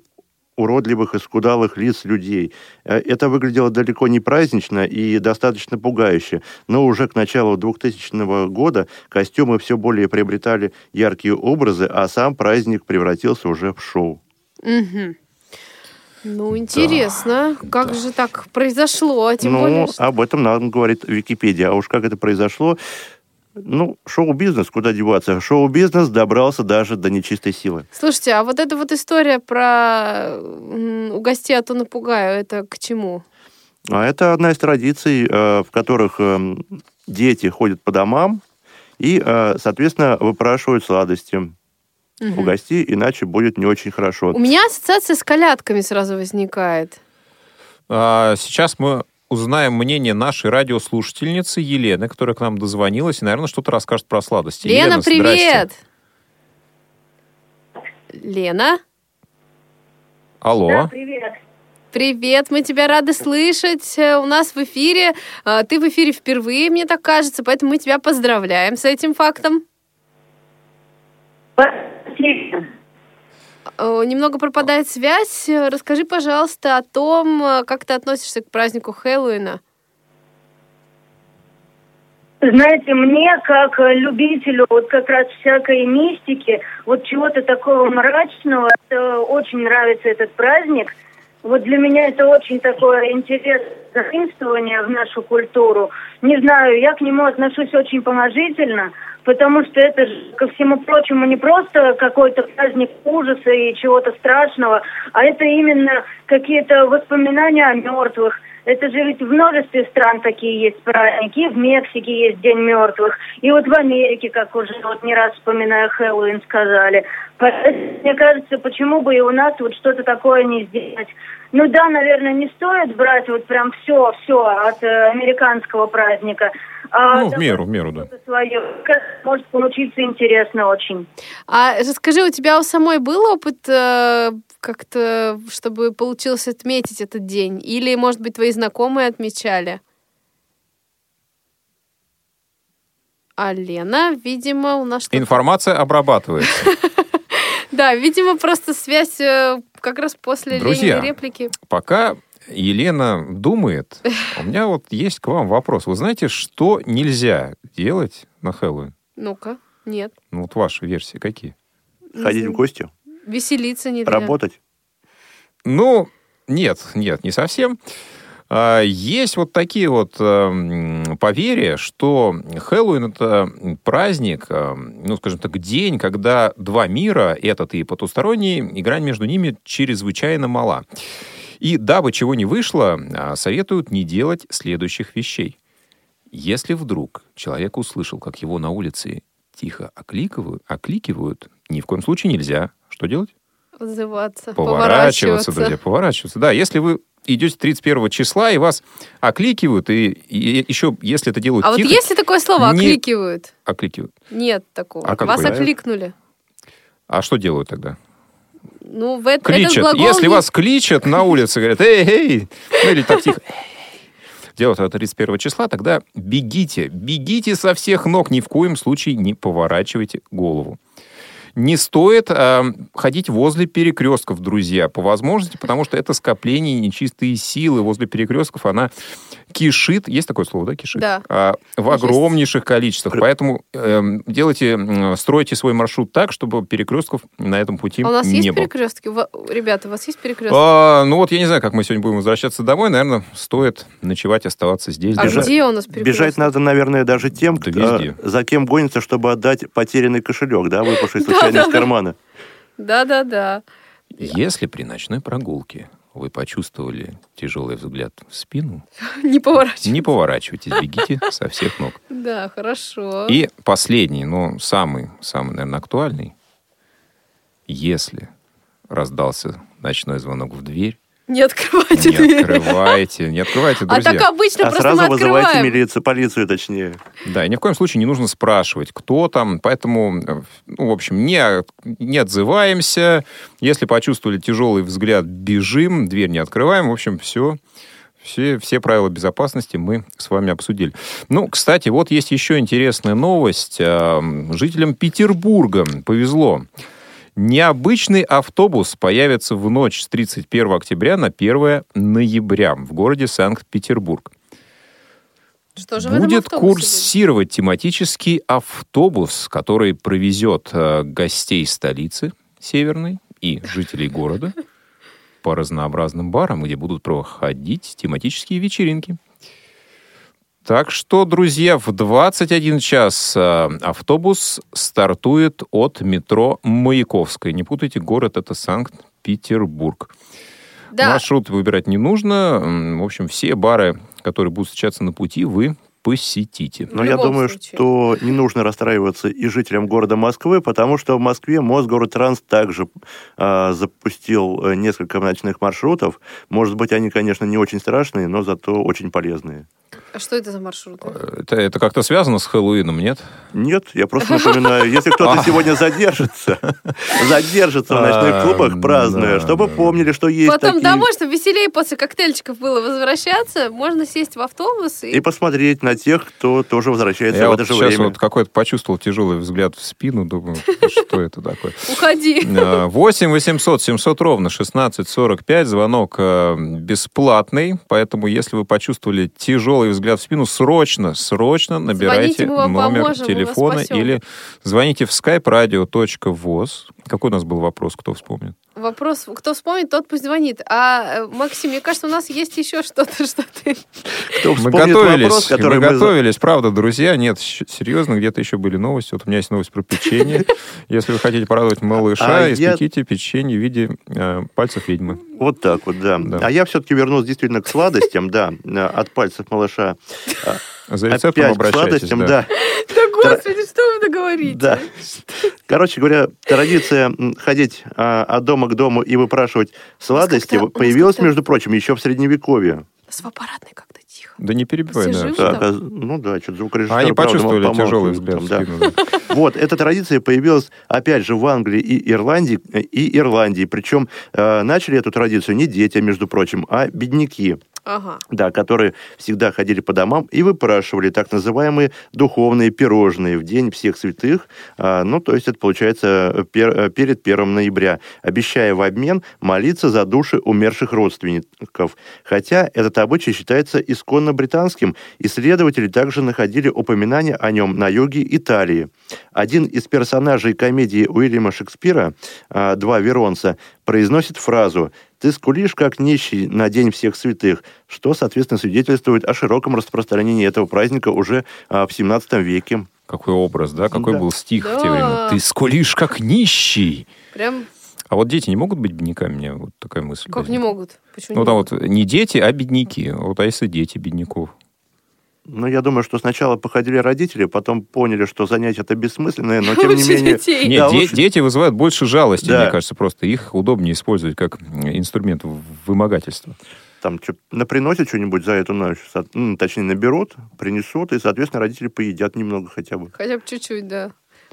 уродливых и скудалых лиц людей. Э, Это выглядело далеко не празднично и достаточно пугающе, но уже к началу 2000 года костюмы все более приобретали яркие образы, а сам праздник превратился уже в шоу. Мгм. Ну, интересно, как же так произошло? Тем ну, более, что- об этом нам говорит Википедия. А уж как это произошло, ну, шоу-бизнес, куда деваться? Шоу-бизнес добрался даже до нечистой силы. Слушайте, а вот эта вот история про угости, а то напугаю, это к чему? А это одна из традиций, э, в которых эм, дети ходят по домам и, э, соответственно, выпрашивают сладости. Мгм. Угости, иначе будет не очень хорошо. У меня ассоциация с колядками сразу возникает. А, сейчас мы узнаем мнение нашей радиослушательницы Елены, которая к нам дозвонилась и, наверное, что-то расскажет про сладости. Лена, здрасте. привет! Лена, Алло. привет. привет, мы тебя рады слышать. Э, У нас в эфире, э, ты в эфире впервые, мне так кажется, поэтому мы тебя поздравляем с этим фактом. Спасибо. Э, Немного пропадает связь. Расскажи, пожалуйста, о том, э, как ты относишься к празднику Хэллоуина. Знаете, мне, как любителю вот как раз всякой мистики, вот чего-то такого мрачного, это очень нравится этот праздник. Вот для меня это очень такое интересное заимствование в нашу культуру. Не знаю, я к нему отношусь очень положительно, потому что это же, ко всему прочему, не просто какой-то праздник ужаса и чего-то страшного, а это именно какие-то воспоминания о мертвых. Это же ведь в множестве стран такие есть праздники. В Мексике есть День мертвых. И вот в Америке, как уже вот не раз вспоминая Хэллоуин, сказали. Мне кажется, почему бы и у нас вот что-то такое не сделать. Ну да, наверное, не стоит брать вот прям все, все от э, американского праздника. А Ну, в меру, в меру, да. свое. Как Может получиться интересно очень. А расскажи, у тебя у самой был опыт э, как-то, чтобы получилось отметить этот день? Или, может быть, твои знакомые отмечали? А Лена, видимо, у нас что-то... Информация обрабатывается. Да, видимо, просто связь э, как раз после Друзья. Реплики. Пока Елена думает, у меня вот есть к вам вопрос. Вы знаете, что нельзя делать на Хэллоуин? Ну-ка, нет. Ну, вот ваши версии какие? Ходить в гости, Веселиться нельзя. работать. Ну, нет, нет, не совсем. А, Есть вот такие вот эм, поверья, что Хэллоуин это праздник, эм, ну, скажем так, день, когда два мира, этот и потусторонний, и грань между ними чрезвычайно мала. И дабы чего не вышло, а, советуют не делать следующих вещей. Если вдруг человек услышал, как его на улице тихо окликивают, окликивают, ни в коем случае нельзя. Что делать? Отзываться, Поворачиваться, друзья, поворачиваться. Да, если вы идете 31 числа, и вас окликивают, и, и еще, если это делают А вот тихо, есть ли такое слово не- «окликивают»? окликивают. Нет такого. А Вас бы? окликнули. А что делают тогда? Ну, в это, этот Кличат. глагол Если не- вас кличат на улице, говорят, эй, эй, ну или так тихо, делают это 31 числа, тогда бегите, бегите со всех ног, ни в коем случае не поворачивайте голову. Не стоит а, ходить возле перекрестков, друзья, по возможности, потому что это скопление нечистые силы. Возле перекрестков она кишит, есть такое слово, да, кишит? Да. А, в Есть. огромнейших количествах. Поэтому эм, делайте, м, стройте свой маршрут так, чтобы перекрестков на этом пути А у нас не есть было. перекрестки? Во- Ребята, у вас есть перекрестки? А, ну вот я не знаю, как мы сегодня будем возвращаться домой. Наверное, стоит ночевать, оставаться здесь. А держать. где у нас перекрестки? Бежать надо, наверное, даже тем, Да кто- везде. за кем гонится, чтобы отдать потерянный кошелек, да, выпавший случайно из кармана. Да-да-да. Если при ночной прогулке вы почувствовали тяжелый взгляд в спину, Не поворачивай. не поворачивайтесь, бегите со всех ног. Да, хорошо. И последний, но самый, самый, наверное, актуальный. Если раздался ночной звонок в дверь, Не открывайте не дверь. открывайте, не открывайте, А друзья. так обычно А просто сразу мы вызывайте открываем. милицию, полицию точнее. Да, и ни в коем случае не нужно спрашивать, кто там, поэтому, ну, в общем, не, не отзываемся. Если почувствовали тяжелый взгляд, бежим, дверь не открываем. В общем, все, все, все правила безопасности мы с вами обсудили. Ну, кстати, вот есть еще интересная новость. Э, Жителям Петербурга повезло. Необычный автобус появится в ночь с 31 октября на 1 ноября в городе Санкт-Петербург. Что же Будет автобусе будет? курсировать тематический автобус, который провезет э, гостей столицы северной и жителей города по разнообразным барам, где будут проходить тематические вечеринки. Так что, друзья, в 21 час э, автобус стартует от метро Маяковская. Не путайте, город это Санкт-Петербург. Да, Маршрут выбирать не нужно. В общем, все бары, которые будут встречаться на пути, вы посетите. Но я думаю, случае. что не нужно расстраиваться и жителям города Москвы, потому что в Москве Мосгородтранс также а, запустил э, несколько ночных маршрутов. Может быть, они, конечно, не очень страшные, но зато очень полезные. а что это за маршруты? Это, это как-то связано с Хэллоуином, нет? Нет, я просто напоминаю, если кто-то сегодня задержится, задержится в ночных А, клубах, празднуя, чтобы помнили, что есть Потом домой, чтобы веселее после коктейльчиков было возвращаться, можно сесть в автобус и... И посмотреть на тех, кто тоже возвращается Я в вот это же сейчас время. вот какой-то почувствовал тяжелый взгляд в спину, думаю, что это такое. Уходи. Э, 8 800 700 ровно 1645. Звонок э, бесплатный, поэтому если вы почувствовали тяжелый взгляд в спину, срочно, срочно набирайте мы номер поможем, мы телефона или звоните в skype radio.voz. Какой у нас был вопрос, кто вспомнит? Вопрос, кто вспомнит, тот пусть звонит. А, э, Максим, мне кажется, у нас есть еще что-то, что ты... Кто Мы вспомнит готовились, вопрос, который мы готовились, правда, друзья. Нет, серьезно, где-то еще были новости. Вот у меня есть новость про печенье. Если вы хотите порадовать малыша, А я- испеките печенье в виде э, пальцев ведьмы. Вот так вот, да. Да. А я все-таки вернулся действительно к сладостям, да, от пальцев малыша. За рецептом Опять обращайтесь. сладостям, да. да. Да господи, что вы договорите? Да. Короче говоря, традиция ходить а, от дома к дому и выпрашивать сладости появилась, между прочим, еще в Средневековье. С аппаратной как-то тихо. Да не перебивай, Все да. Так, а, ну да, что-то звукорежиссер. А они правда, почувствовали помалкивает тяжелый взгляд там, да. да. Вот, эта традиция появилась, опять же, в Англии и Ирландии, и Ирландии. Причем э, начали эту традицию не дети, между прочим, а бедняки. Ага. да, которые всегда ходили по домам и выпрашивали так называемые духовные пирожные в День всех святых, а, ну, то есть это получается пер- э, перед 1 ноября, обещая в обмен молиться за души умерших родственников. Хотя этот обычай считается исконно британским, исследователи также находили упоминания о нем на юге Италии. Один из персонажей комедии Уильяма Шекспира а, «Два Веронца» произносит фразу «Ты скулишь, как нищий на День всех святых», что, соответственно, свидетельствует о широком распространении этого праздника уже а, в 17 веке. Какой образ, да? Какой Да. был стих в те Да. времена? Ты скулишь, как нищий. Прям А вот дети не могут быть бедняками? Мне вот такая мысль. как не возникла. могут. Почему Ну, не там могут? вот не дети, а бедняки. Вот а если дети бедняков? Ну, я думаю, что сначала походили родители, потом поняли, что занятие это бессмысленное, но тем не менее... детей. Нет, Да, де- лучше- дети вызывают больше жалости, Да. мне кажется, просто. Их удобнее использовать как инструмент вымогательства. Там чё- наприносят что-нибудь за эту ночь, со- ну, точнее, наберут, принесут, и, соответственно, родители поедят немного хотя бы. Хотя бы чуть-чуть, да.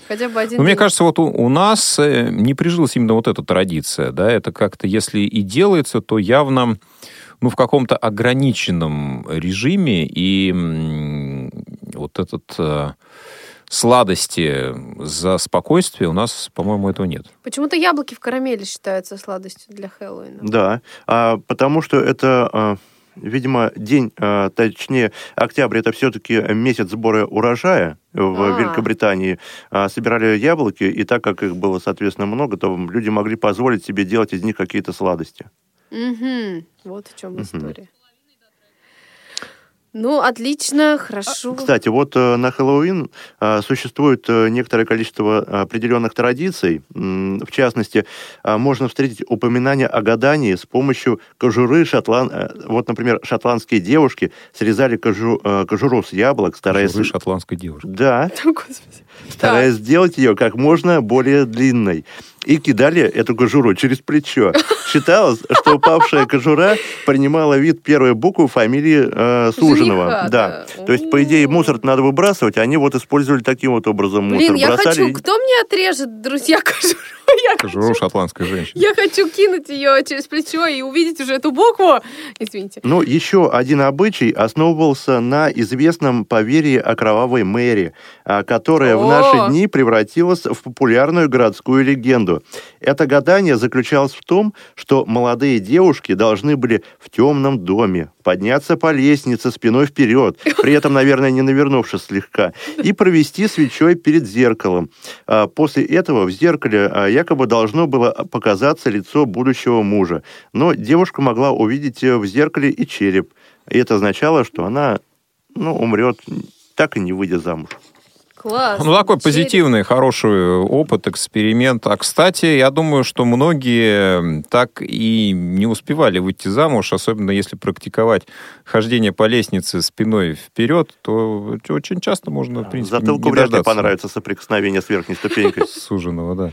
Хотя бы один Ну, мне кажется, вот у, у нас э, не прижилась именно вот эта традиция, да, это как-то, если и делается, то явно, ну, в каком-то ограниченном режиме, и вот этот э, сладости за спокойствие у нас, по-моему, этого нет. Почему-то яблоки в карамели считаются сладостью для Хэллоуина. Да, а, потому что это, а, видимо, день, а, точнее, октябрь это все-таки месяц сбора урожая в А. Великобритании. А, собирали яблоки, и так как их было, соответственно, много, то люди могли позволить себе делать из них какие-то сладости. Угу. Вот в чем история. Ну, отлично, хорошо. Кстати, вот э, на Хэллоуин э, существует э, некоторое количество определенных традиций. В частности, э, можно встретить упоминания о гадании с помощью кожуры шотланд... э, Вот, например, шотландские девушки срезали кожу- э, кожуру с яблок, стараясь... Журы шотландской девушки. Да, Господи. Стараясь сделать ее как можно более длинной. И кидали эту кожуру через плечо. Считалось, что упавшая кожура принимала вид первой буквы фамилии э, суженого. Да. да. То есть, по идее, мусор надо выбрасывать, они вот использовали таким вот образом Блин, мусор. я Бросали хочу... Кто мне отрежет, друзья, кожуру? Я хочу... шотландской женщины. Я хочу кинуть ее через плечо и увидеть уже эту букву. Извините. Ну, еще один обычай основывался на известном поверье о кровавой Мэри, а, которая в О! наши дни превратилась в популярную городскую легенду. Это гадание заключалось в том, что молодые девушки должны были в темном доме подняться по лестнице спиной вперед, при этом, наверное, не навернувшись слегка, и провести свечой перед зеркалом. А, После этого в зеркале а, якобы должно было показаться лицо будущего мужа. Но девушка могла увидеть э, в зеркале и череп. И это означало, что она ну, умрет, так и не выйдя замуж. Класс. Ну, такой Череп. позитивный, хороший опыт, эксперимент. А, кстати, я думаю, что многие так и не успевали выйти замуж, особенно если практиковать хождение по лестнице спиной вперед, то очень часто можно, в принципе, Затылку не вряд ли понравится соприкосновение с верхней ступенькой. суженого, да.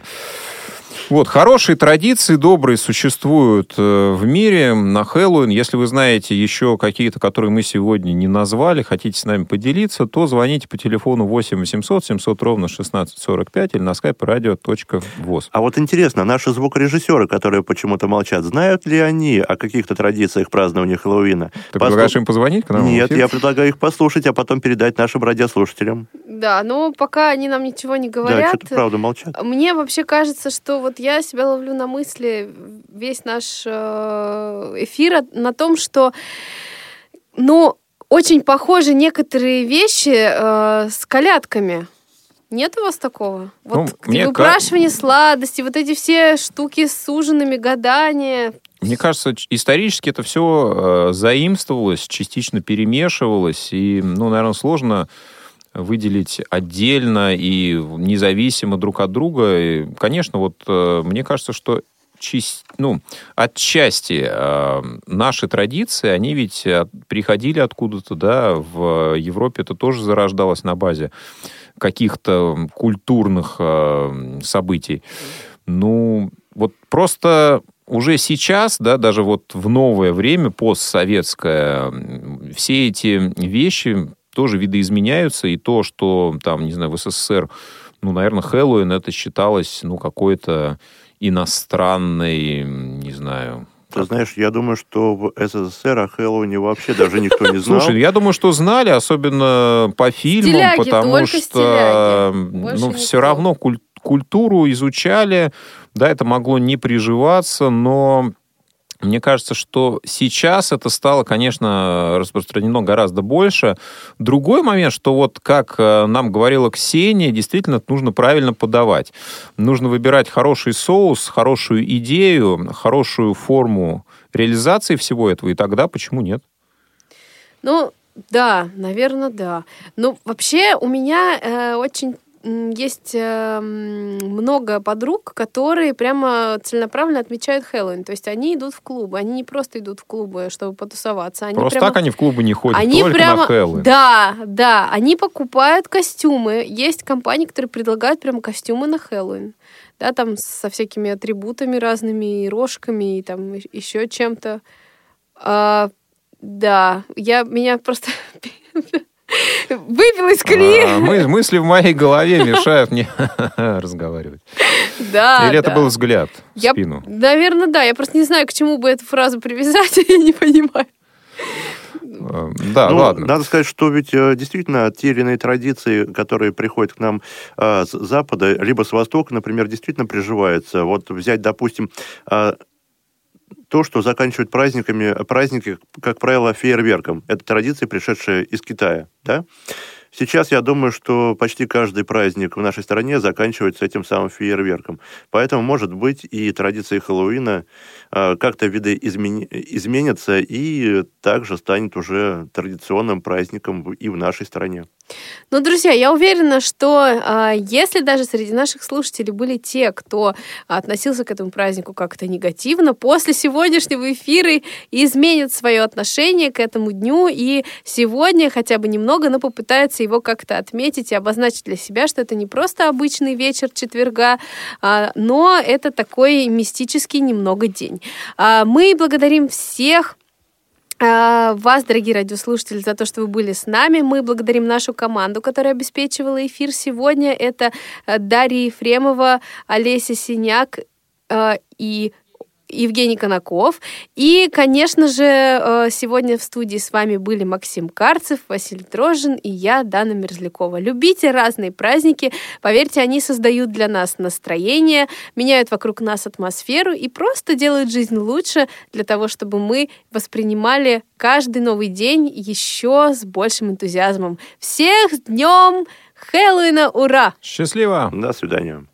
Вот, хорошие традиции, добрые, существуют э, в мире на Хэллоуин. Если вы знаете еще какие-то, которые мы сегодня не назвали, хотите с нами поделиться, то звоните по телефону 8 800 700 ровно 1645 или на skype radio.voz. А вот интересно, наши звукорежиссеры, которые почему-то молчат, знают ли они о каких-то традициях празднования Хэллоуина? Ты Послу- предлагаешь им позвонить к нам? Нет, я предлагаю их послушать, а потом передать нашим радиослушателям. Да, но пока они нам ничего не Да, говорят. что-то правда молчат. Мне вообще кажется, что вот я себя ловлю на мысли весь наш э, эфир на том, что, ну, очень похожи некоторые вещи э, с колядками. Нет у вас такого? Вот Ну, мне выпрашивание сладости, вот эти все штуки с ужинами, гадания. Мне кажется, исторически это все заимствовалось, частично перемешивалось, и, ну, наверное, сложно выделить отдельно и независимо друг от друга. И, конечно, вот э, мне кажется, что ну, отчасти э, наши традиции, они ведь приходили откуда-то, да, в Европе это тоже зарождалось на базе каких-то культурных э, событий. Ну, вот просто уже сейчас, да, даже вот в новое время, постсоветское, все эти вещи тоже видоизменяются, и то, что там, не знаю, в СССР, ну, наверное, Хэллоуин это считалось, ну, какой-то иностранной, не знаю, Ты знаешь, я думаю, что в СССР о Хэллоуине вообще даже никто не знал. Слушай, я думаю, что знали, особенно по фильмам, Стиляги, потому что ну, все равно куль- культуру изучали, да, это могло не приживаться, но мне кажется, что сейчас это стало, конечно, распространено гораздо больше. Другой момент, что вот как э, нам говорила Ксения, действительно нужно правильно подавать. Нужно выбирать хороший соус, хорошую идею, хорошую форму реализации всего этого, и тогда почему нет? Ну, да, наверное, да. Ну, вообще у меня э, очень есть э, м, много подруг, которые прямо целенаправленно отмечают Хэллоуин. То есть они идут в клубы. Они не просто идут в клубы, чтобы потусоваться. Они Просто прямо... так они в клубы не ходят, Они только прямо, на Хэллоуин. да, да, они покупают костюмы. Есть компании, которые предлагают прямо костюмы на Хэллоуин, да, там со всякими атрибутами разными, и рожками, и там еще чем-то. А, да, я меня просто выбил из колеи. А, мы- мысли в моей голове мешают мне разговаривать. Да, Или это да. был взгляд в Я, спину? наверное, да. Я просто не знаю, к чему бы эту фразу привязать, я не понимаю. А, Да, Ну, ладно. Надо сказать, что ведь э, действительно те или иные традиции, которые приходят к нам а, с Запада, либо с Востока, например, действительно приживаются. Вот взять, допустим, а, то, что заканчивают праздниками, праздники, как правило, фейерверком. Это традиция, пришедшая из Китая, да? Сейчас я думаю, что почти каждый праздник в нашей стране заканчивается этим самым фейерверком. Поэтому, может быть, и традиции Хэллоуина э, как-то видоизмени- изменятся и также станет уже традиционным праздником и в нашей стране. Ну, друзья, я уверена, что а, если даже среди наших слушателей были те, кто относился к этому празднику как-то негативно, после сегодняшнего эфира изменят свое отношение к этому дню и сегодня хотя бы немного, но попытаются его как-то отметить и обозначить для себя, что это не просто обычный вечер четверга, а, но это такой мистический немного день. А, Мы благодарим всех вас, дорогие радиослушатели, за то, что вы были с нами. Мы благодарим нашу команду, которая обеспечивала эфир сегодня. Это э, Дарья Ефремова, Олеся Синяк э, и Евгений Конаков. И, конечно же, э, сегодня в студии с вами были Максим Карцев, Василий Дрожин и я, Дана Мерзлякова. Любите разные праздники. Поверьте, они создают для нас настроение, меняют вокруг нас атмосферу и просто делают жизнь лучше для того, чтобы мы воспринимали каждый новый день еще с большим энтузиазмом. Всех с днем Хэллоуина! Ура! Счастливо! До свидания.